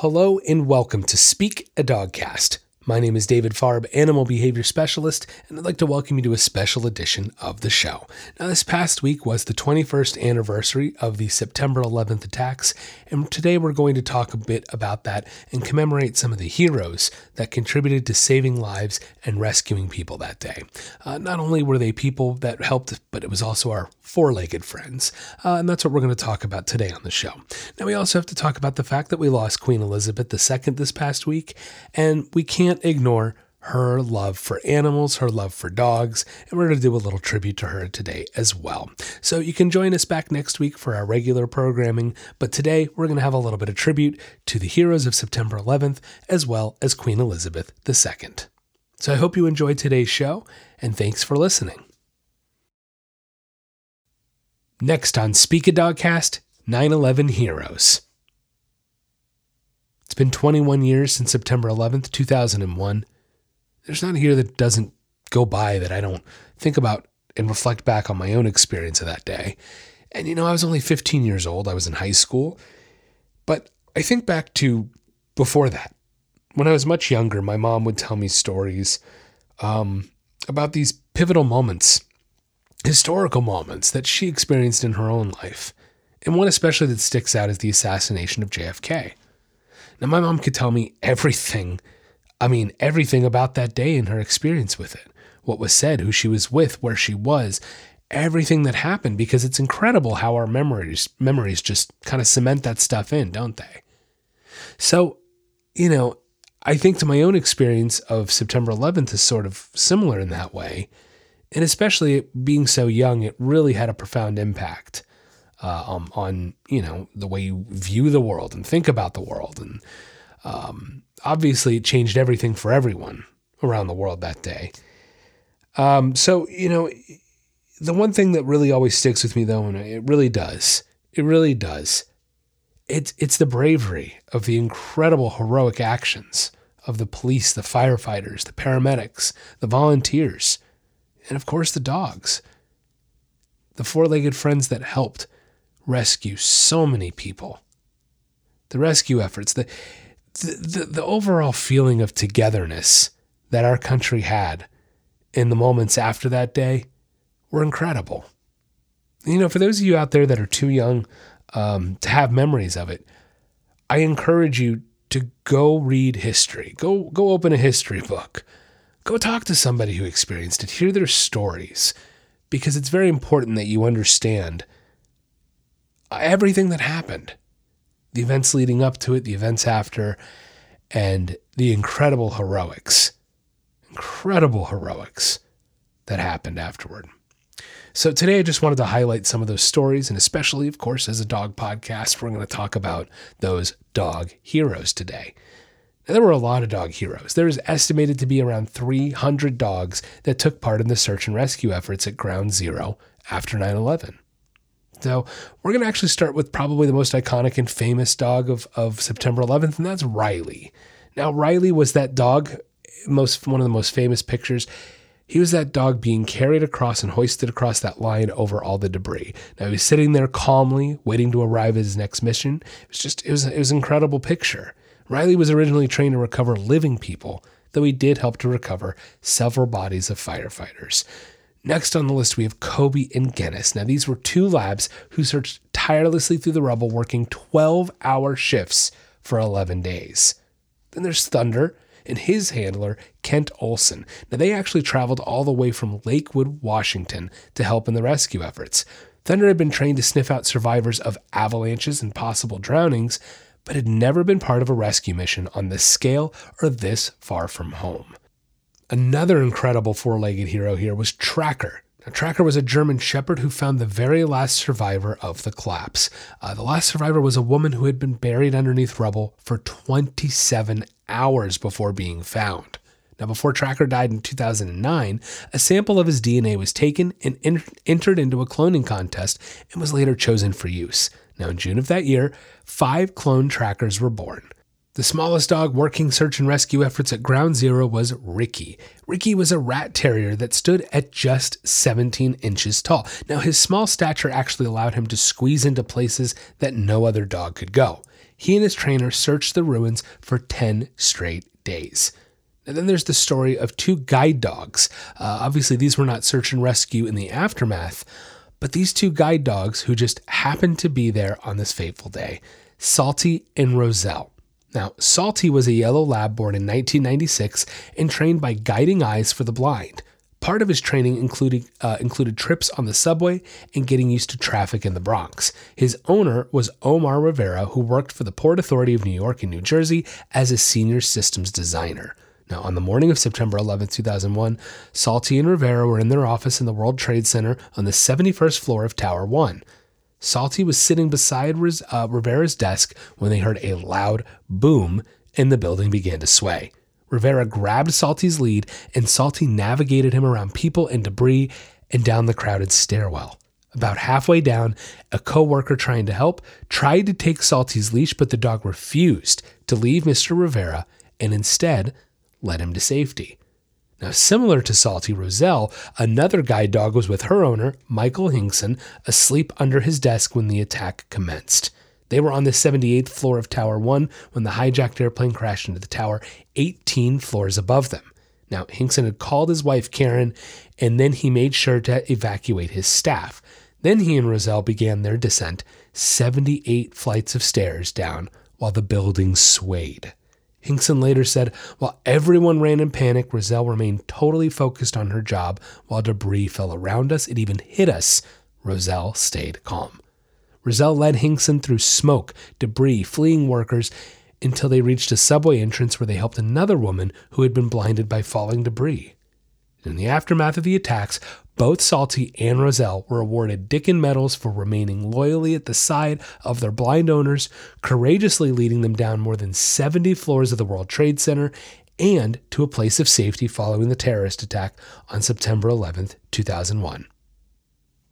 Hello and welcome to Speak a Dogcast. My name is David Farb, Animal Behavior Specialist, and I'd like to welcome you to a special edition of the show. Now, this past week was the 21st anniversary of the September 11th attacks, and today we're going to talk a bit about that and commemorate some of the heroes that contributed to saving lives and rescuing people that day. Uh, not only were they people that helped, but it was also our four legged friends, uh, and that's what we're going to talk about today on the show. Now, we also have to talk about the fact that we lost Queen Elizabeth II this past week, and we can't can't ignore her love for animals, her love for dogs, and we're going to do a little tribute to her today as well. So you can join us back next week for our regular programming, but today we're going to have a little bit of tribute to the heroes of September 11th as well as Queen Elizabeth II. So I hope you enjoyed today's show, and thanks for listening. Next on Speak a Dogcast 9 11 Heroes. Been 21 years since September 11th, 2001. There's not a year that doesn't go by that I don't think about and reflect back on my own experience of that day. And you know, I was only 15 years old, I was in high school. But I think back to before that. When I was much younger, my mom would tell me stories um, about these pivotal moments, historical moments that she experienced in her own life. And one especially that sticks out is the assassination of JFK. Now, my mom could tell me everything. I mean, everything about that day and her experience with it. What was said, who she was with, where she was, everything that happened, because it's incredible how our memories memories just kind of cement that stuff in, don't they? So, you know, I think to my own experience of September 11th is sort of similar in that way. And especially being so young, it really had a profound impact uh, um, on you know the way you view the world and think about the world, and um, obviously it changed everything for everyone around the world that day. Um, so you know, the one thing that really always sticks with me though, and it really does, it really does, it's it's the bravery of the incredible heroic actions of the police, the firefighters, the paramedics, the volunteers, and of course the dogs. The four legged friends that helped rescue so many people. The rescue efforts, the, the, the, overall feeling of togetherness that our country had in the moments after that day were incredible. You know, for those of you out there that are too young um, to have memories of it, I encourage you to go read history. Go go open a history book. Go talk to somebody who experienced it. Hear their stories because it's very important that you understand everything that happened the events leading up to it, the events after, and the incredible heroics, incredible heroics that happened afterward. So today I just wanted to highlight some of those stories, and especially, of course, as a dog podcast, we're going to talk about those dog heroes today. Now, there were a lot of dog heroes. There is estimated to be around 300 dogs that took part in the search and rescue efforts at Ground Zero after 9 11. So we're going to actually start with probably the most iconic and famous dog of, of September 11th, and that's Riley. Now, Riley was that dog, most one of the most famous pictures. He was that dog being carried across and hoisted across that line over all the debris. Now he was sitting there calmly, waiting to arrive at his next mission. It was just it was it was an incredible picture. Riley was originally trained to recover living people, though he did help to recover several bodies of firefighters. Next on the list, we have Kobe and Guinness. Now, these were two labs who searched tirelessly through the rubble, working 12 hour shifts for 11 days. Then there's Thunder and his handler, Kent Olson. Now, they actually traveled all the way from Lakewood, Washington to help in the rescue efforts. Thunder had been trained to sniff out survivors of avalanches and possible drownings, but had never been part of a rescue mission on this scale or this far from home. Another incredible four legged hero here was Trakr. Now, Trakr was a German shepherd who found the very last survivor of the collapse. Uh, the last survivor was a woman who had been buried underneath rubble for 27 hours before being found. Now, before Trakr died in 2009, a sample of his DNA was taken and in- entered into a cloning contest and was later chosen for use. Now, in June of that year, five clone trackers were born. The smallest dog working search and rescue efforts at Ground Zero was Ricky. Ricky was a rat terrier that stood at just 17 inches tall. Now, his small stature actually allowed him to squeeze into places that no other dog could go. he and his trainer searched the ruins for 10 straight days. And then there's the story of two guide dogs. Uh, obviously, these were not search and rescue in the aftermath, but these two guide dogs who just happened to be there on this fateful day Salty and Roselle. Now, Salty was a yellow lab born in 1996 and trained by Guiding Eyes for the Blind. Part of his training included, uh, included trips on the subway and getting used to traffic in the Bronx. His owner was Omar Rivera, who worked for the Port Authority of New York and New Jersey as a senior systems designer. Now, on the morning of September 11, 2001, Salty and Rivera were in their office in the World Trade Center on the 71st floor of Tower 1. Salty was sitting beside uh, Rivera's desk when they heard a loud boom and the building began to sway. Rivera grabbed Salty's lead, and Salty navigated him around people and debris and down the crowded stairwell. About halfway down, a coworker trying to help tried to take Salty's leash, but the dog refused to leave Mr. Rivera and instead led him to safety. Now, similar to Salty Roselle, another guide dog was with her owner, Michael Hingson, asleep under his desk when the attack commenced. They were on the 78th floor of Tower 1 when the hijacked airplane crashed into the tower 18 floors above them. Now, Hingson had called his wife, Karen, and then he made sure to evacuate his staff. Then he and Roselle began their descent 78 flights of stairs down while the building swayed. Hingson later said, While everyone ran in panic, Roselle remained totally focused on her job. While debris fell around us, it even hit us. Roselle stayed calm. Roselle led Hingson through smoke, debris, fleeing workers until they reached a subway entrance where they helped another woman who had been blinded by falling debris. In the aftermath of the attacks, both Salty and Roselle were awarded Dickin medals for remaining loyally at the side of their blind owners, courageously leading them down more than 70 floors of the World Trade Center and to a place of safety following the terrorist attack on September 11, 2001.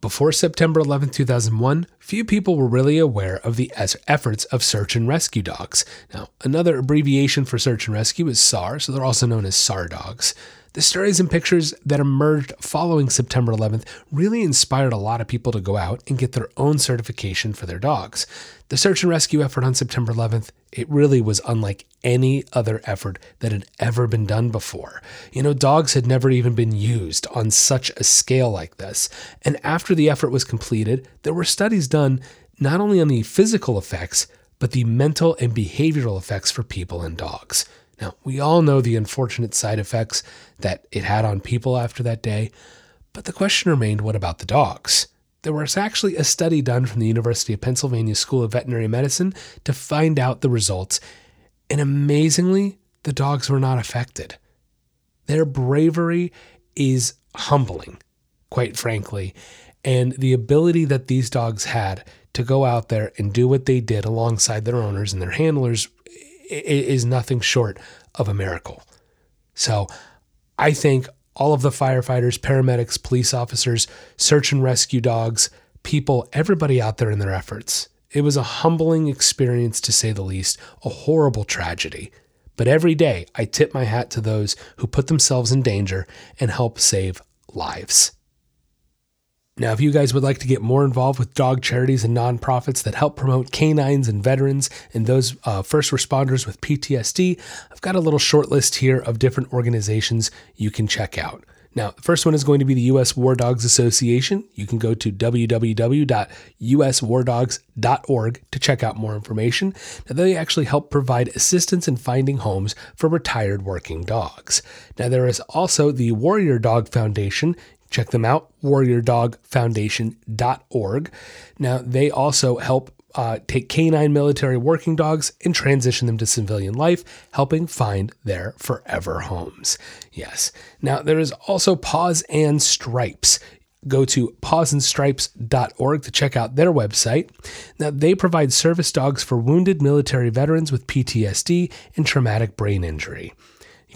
Before September 11, 2001, few people were really aware of the efforts of search and rescue dogs. Now, another abbreviation for search and rescue is SAR, so they're also known as SAR dogs. The stories and pictures that emerged following September 11th really inspired a lot of people to go out and get their own certification for their dogs. The search and rescue effort on September 11th, it really was unlike any other effort that had ever been done before. You know, dogs had never even been used on such a scale like this. And after the effort was completed, there were studies done not only on the physical effects, but the mental and behavioral effects for people and dogs. Now, we all know the unfortunate side effects that it had on people after that day, but the question remained what about the dogs? There was actually a study done from the University of Pennsylvania School of Veterinary Medicine to find out the results, and amazingly, the dogs were not affected. Their bravery is humbling, quite frankly, and the ability that these dogs had to go out there and do what they did alongside their owners and their handlers is nothing short of a miracle. So I think all of the firefighters, paramedics, police officers, search and rescue dogs, people, everybody out there in their efforts. It was a humbling experience to say the least, a horrible tragedy. But every day I tip my hat to those who put themselves in danger and help save lives. Now, if you guys would like to get more involved with dog charities and nonprofits that help promote canines and veterans and those uh, first responders with PTSD, I've got a little short list here of different organizations you can check out. Now, the first one is going to be the U.S. War Dogs Association. You can go to www.uswardogs.org to check out more information. Now, they actually help provide assistance in finding homes for retired working dogs. Now, there is also the Warrior Dog Foundation. Check them out, warriordogfoundation.org. Now, they also help uh, take canine military working dogs and transition them to civilian life, helping find their forever homes. Yes. Now, there is also Paws and Stripes. Go to pawsandstripes.org to check out their website. Now, they provide service dogs for wounded military veterans with PTSD and traumatic brain injury.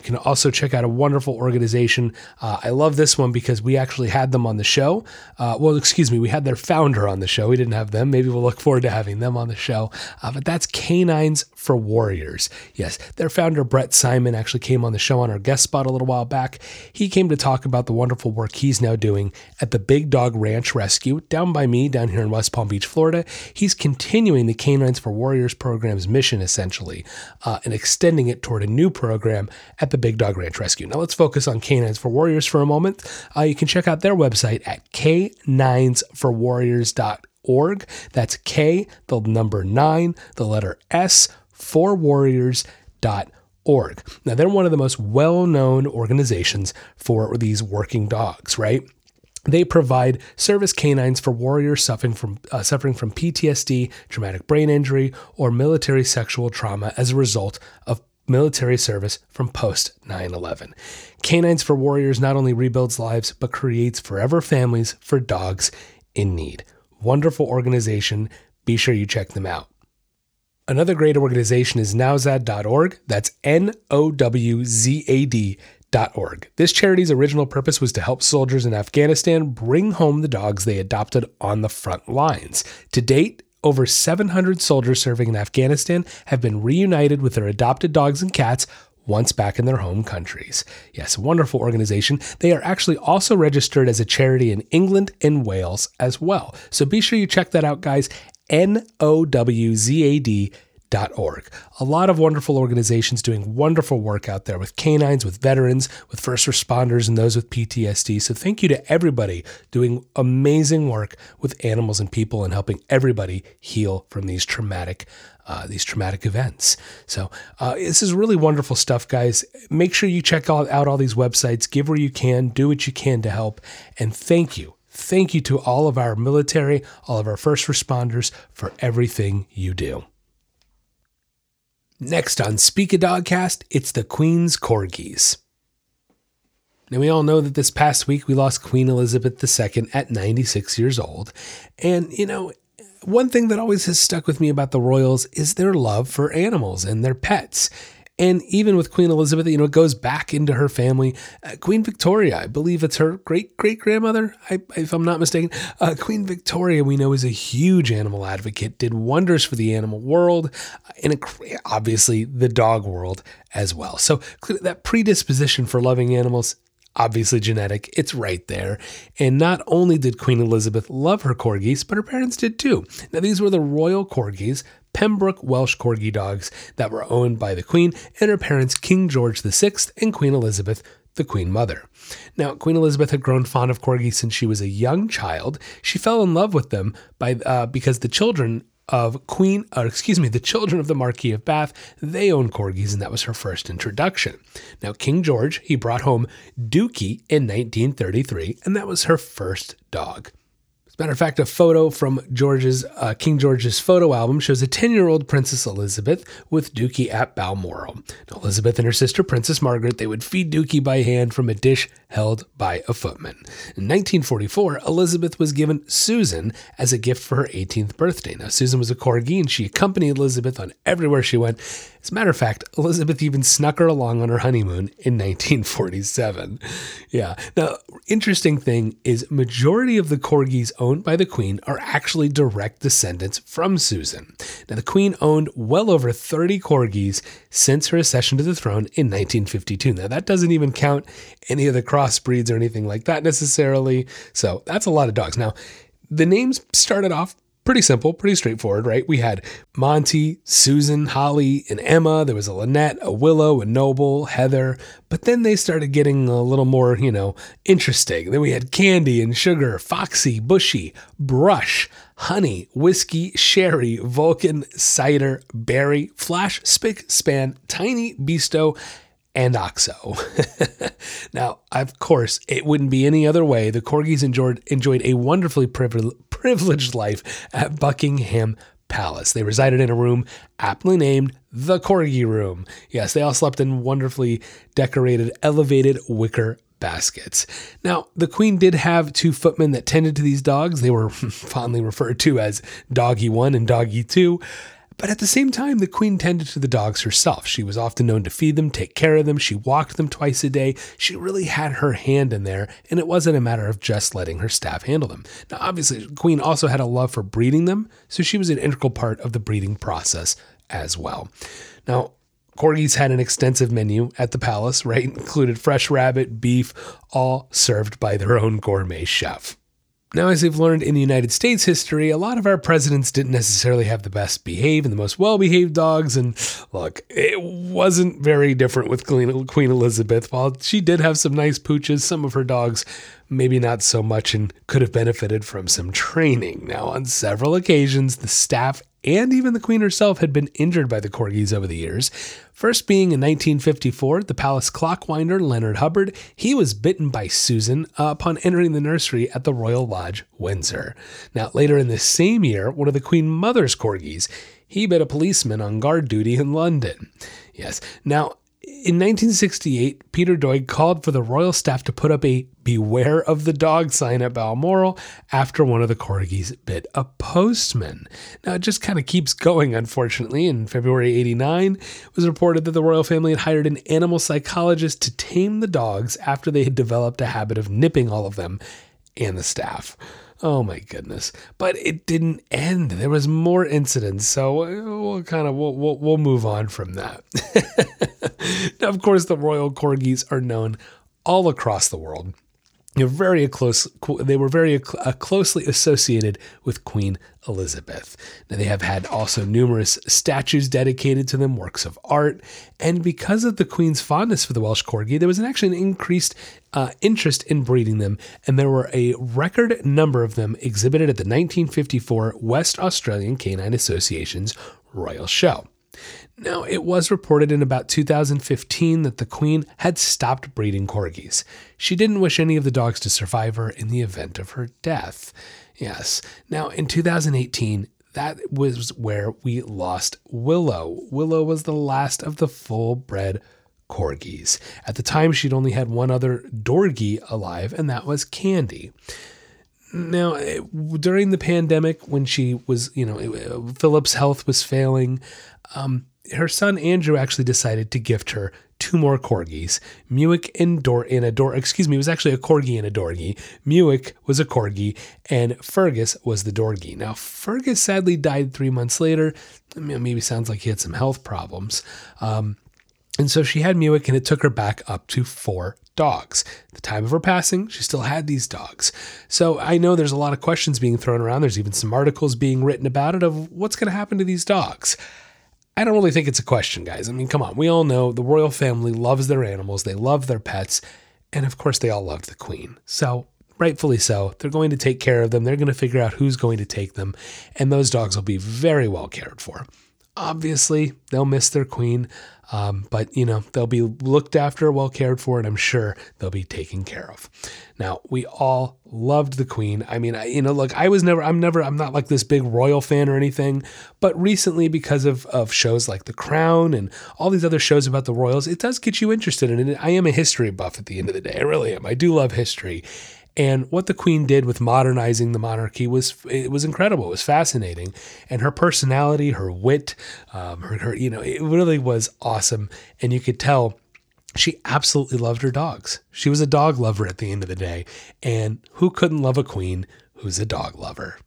You can also check out a wonderful organization. Uh, I love this one because we actually had them on the show. Uh, well, excuse me, we had their founder on the show. We didn't have them. Maybe we'll look forward to having them on the show. Uh, but that's K9s for Warriors. Yes, their founder, Brett Simon, actually came on the show on our guest spot a little while back. He came to talk about the wonderful work he's now doing at the Big Dog Ranch Rescue down by me, down here in West Palm Beach, Florida. He's continuing the K9s for Warriors program's mission, essentially, uh, and extending it toward a new program at the Big Dog Ranch Rescue. Now, let's focus on K9s for Warriors for a moment. Uh, you can check out their website at k9sforwarriors.org. That's K, the number nine, the letter S, for warriors.org. Now, they're one of the most well known organizations for these working dogs, right? They provide service canines for warriors suffering from uh, suffering from PTSD, traumatic brain injury, or military sexual trauma as a result of military service from post 9 11. K9s for Warriors not only rebuilds lives, but creates forever families for dogs in need. Wonderful organization. Be sure you check them out. Another great organization is nowzad.org. That's N O W Z A D. Org. This charity's original purpose was to help soldiers in Afghanistan bring home the dogs they adopted on the front lines. To date, over 700 soldiers serving in Afghanistan have been reunited with their adopted dogs and cats once back in their home countries. Yes, wonderful organization. They are actually also registered as a charity in England and Wales as well. So be sure you check that out, guys. N O W Z A D Org. A lot of wonderful organizations doing wonderful work out there with canines, with veterans, with first responders, and those with PTSD. So, thank you to everybody doing amazing work with animals and people and helping everybody heal from these traumatic. Uh, these traumatic events. So, uh, this is really wonderful stuff, guys. Make sure you check all, out all these websites, give where you can, do what you can to help. And thank you. Thank you to all of our military, all of our first responders for everything you do. Next on Speak a Dogcast, it's the Queen's Corgis. Now, we all know that this past week we lost Queen Elizabeth II at 96 years old. And, you know, one thing that always has stuck with me about the royals is their love for animals and their pets. And even with Queen Elizabeth, you know, it goes back into her family. Uh, Queen Victoria, I believe it's her great great grandmother, if I'm not mistaken. Uh, Queen Victoria, we know, is a huge animal advocate, did wonders for the animal world, uh, and obviously the dog world as well. So that predisposition for loving animals obviously genetic, it's right there. And not only did Queen Elizabeth love her corgis, but her parents did too. Now, these were the royal corgis, Pembroke Welsh Corgi dogs that were owned by the Queen and her parents, King George VI and Queen Elizabeth, the Queen Mother. Now, Queen Elizabeth had grown fond of corgis since she was a young child. She fell in love with them by uh, because the children of Queen, or excuse me, the children of the Marquis of Bath, they owned corgis, and that was her first introduction. Now, King George, he brought home Dookie in 1933, and that was her first dog. As a matter of fact, a photo from George's uh, King George's photo album shows a 10-year-old Princess Elizabeth with Dookie at Balmoral. Now, Elizabeth and her sister Princess Margaret they would feed Dookie by hand from a dish held by a footman. In 1944, Elizabeth was given Susan as a gift for her 18th birthday. Now, Susan was a corgi and she accompanied Elizabeth on everywhere she went. As a matter of fact, Elizabeth even snuck her along on her honeymoon in 1947. Yeah. Now, interesting thing is majority of the corgis owned by the queen are actually direct descendants from Susan. Now, the queen owned well over 30 corgis since her accession to the throne in 1952. Now, that doesn't even count any of the crossbreeds or anything like that necessarily. So, that's a lot of dogs. Now, the names started off pretty simple, pretty straightforward, right? We had Monty, Susan, Holly, and Emma. There was a Lynette, a Willow, a Noble, Heather. But then they started getting a little more, you know, interesting. Then we had Candy and Sugar, Foxy, Bushy, Brush, Honey, Whiskey, Sherry, Vulcan, Cider, Berry, Flash, Spick, Span, Tiny, Bisto, and OXO. now, of course, it wouldn't be any other way. The Corgis enjoyed, enjoyed a wonderfully privileged life at Buckingham Palace. They resided in a room aptly named the Corgi Room. Yes, they all slept in wonderfully decorated, elevated wicker baskets. Now, the Queen did have two footmen that tended to these dogs. They were fondly referred to as Doggy 1 and Doggy 2. But at the same time, the queen tended to the dogs herself. She was often known to feed them, take care of them. She walked them twice a day. She really had her hand in there, and it wasn't a matter of just letting her staff handle them. Now, obviously, the queen also had a love for breeding them, so she was an integral part of the breeding process as well. Now, Corgis had an extensive menu at the palace, right? Included fresh rabbit, beef, all served by their own gourmet chef. Now, as we've learned in the United States history, a lot of our presidents didn't necessarily have the best behaved and the most well behaved dogs. And look, it wasn't very different with Queen Elizabeth. While she did have some nice pooches, some of her dogs maybe not so much and could have benefited from some training. Now, on several occasions, the staff and even the Queen herself had been injured by the corgis over the years. First being in 1954, the palace clockwinder Leonard Hubbard, he was bitten by Susan uh, upon entering the nursery at the Royal Lodge, Windsor. Now, later in the same year, one of the Queen Mother's corgis, he bit a policeman on guard duty in London. Yes. Now, in 1968, Peter Doig called for the royal staff to put up a Beware of the Dog sign at Balmoral after one of the corgis bit a postman. Now, it just kind of keeps going, unfortunately. In February 89, it was reported that the royal family had hired an animal psychologist to tame the dogs after they had developed a habit of nipping all of them and the staff. Oh my goodness! But it didn't end. There was more incidents, so uh, we'll kind of we'll, we'll, we'll move on from that. now, of course, the royal corgis are known all across the world they're very close. They were very closely associated with Queen Elizabeth. Now, they have had also numerous statues dedicated to them, works of art, and because of the Queen's fondness for the Welsh Corgi, there was an actually an increased uh, interest in breeding them, and there were a record number of them exhibited at the 1954 West Australian Canine Association's Royal Show. Now, it was reported in about 2015 that the Queen had stopped breeding corgis. She didn't wish any of the dogs to survive her in the event of her death. Yes. Now, in 2018, that was where we lost Willow. Willow was the last of the full bred corgis. At the time, she'd only had one other dorgie alive, and that was Candy. Now, during the pandemic, when she was, you know, Philip's health was failing, um, her son Andrew actually decided to gift her two more corgis, Muick and Dor and a Dor. Excuse me, it was actually a corgi and a dorgie. Muick was a corgi, and Fergus was the dorgie. Now Fergus sadly died three months later. Maybe sounds like he had some health problems. Um, and so she had Muick, and it took her back up to four dogs. At the time of her passing, she still had these dogs. So I know there's a lot of questions being thrown around. There's even some articles being written about it of what's going to happen to these dogs. I don't really think it's a question, guys. I mean, come on. We all know the royal family loves their animals, they love their pets, and of course, they all loved the queen. So, rightfully so, they're going to take care of them. They're going to figure out who's going to take them, and those dogs will be very well cared for. Obviously, they'll miss their queen, um, but you know they'll be looked after, well cared for, and I'm sure they'll be taken care of. Now, we all loved the queen. I mean, I, you know, look, I was never, I'm never, I'm not like this big royal fan or anything, but recently because of of shows like The Crown and all these other shows about the royals, it does get you interested in it. I am a history buff at the end of the day. I really am. I do love history. And what the queen did with modernizing the monarchy was it was incredible. It was fascinating, and her personality, her wit, um, her, her you know, it really was awesome. And you could tell she absolutely loved her dogs. She was a dog lover at the end of the day, and who couldn't love a queen who's a dog lover?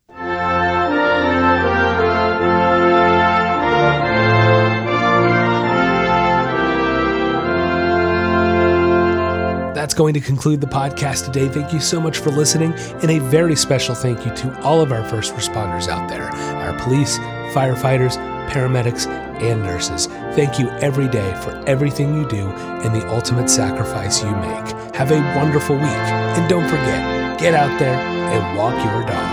That's going to conclude the podcast today. Thank you so much for listening, and a very special thank you to all of our first responders out there our police, firefighters, paramedics, and nurses. Thank you every day for everything you do and the ultimate sacrifice you make. Have a wonderful week, and don't forget get out there and walk your dog.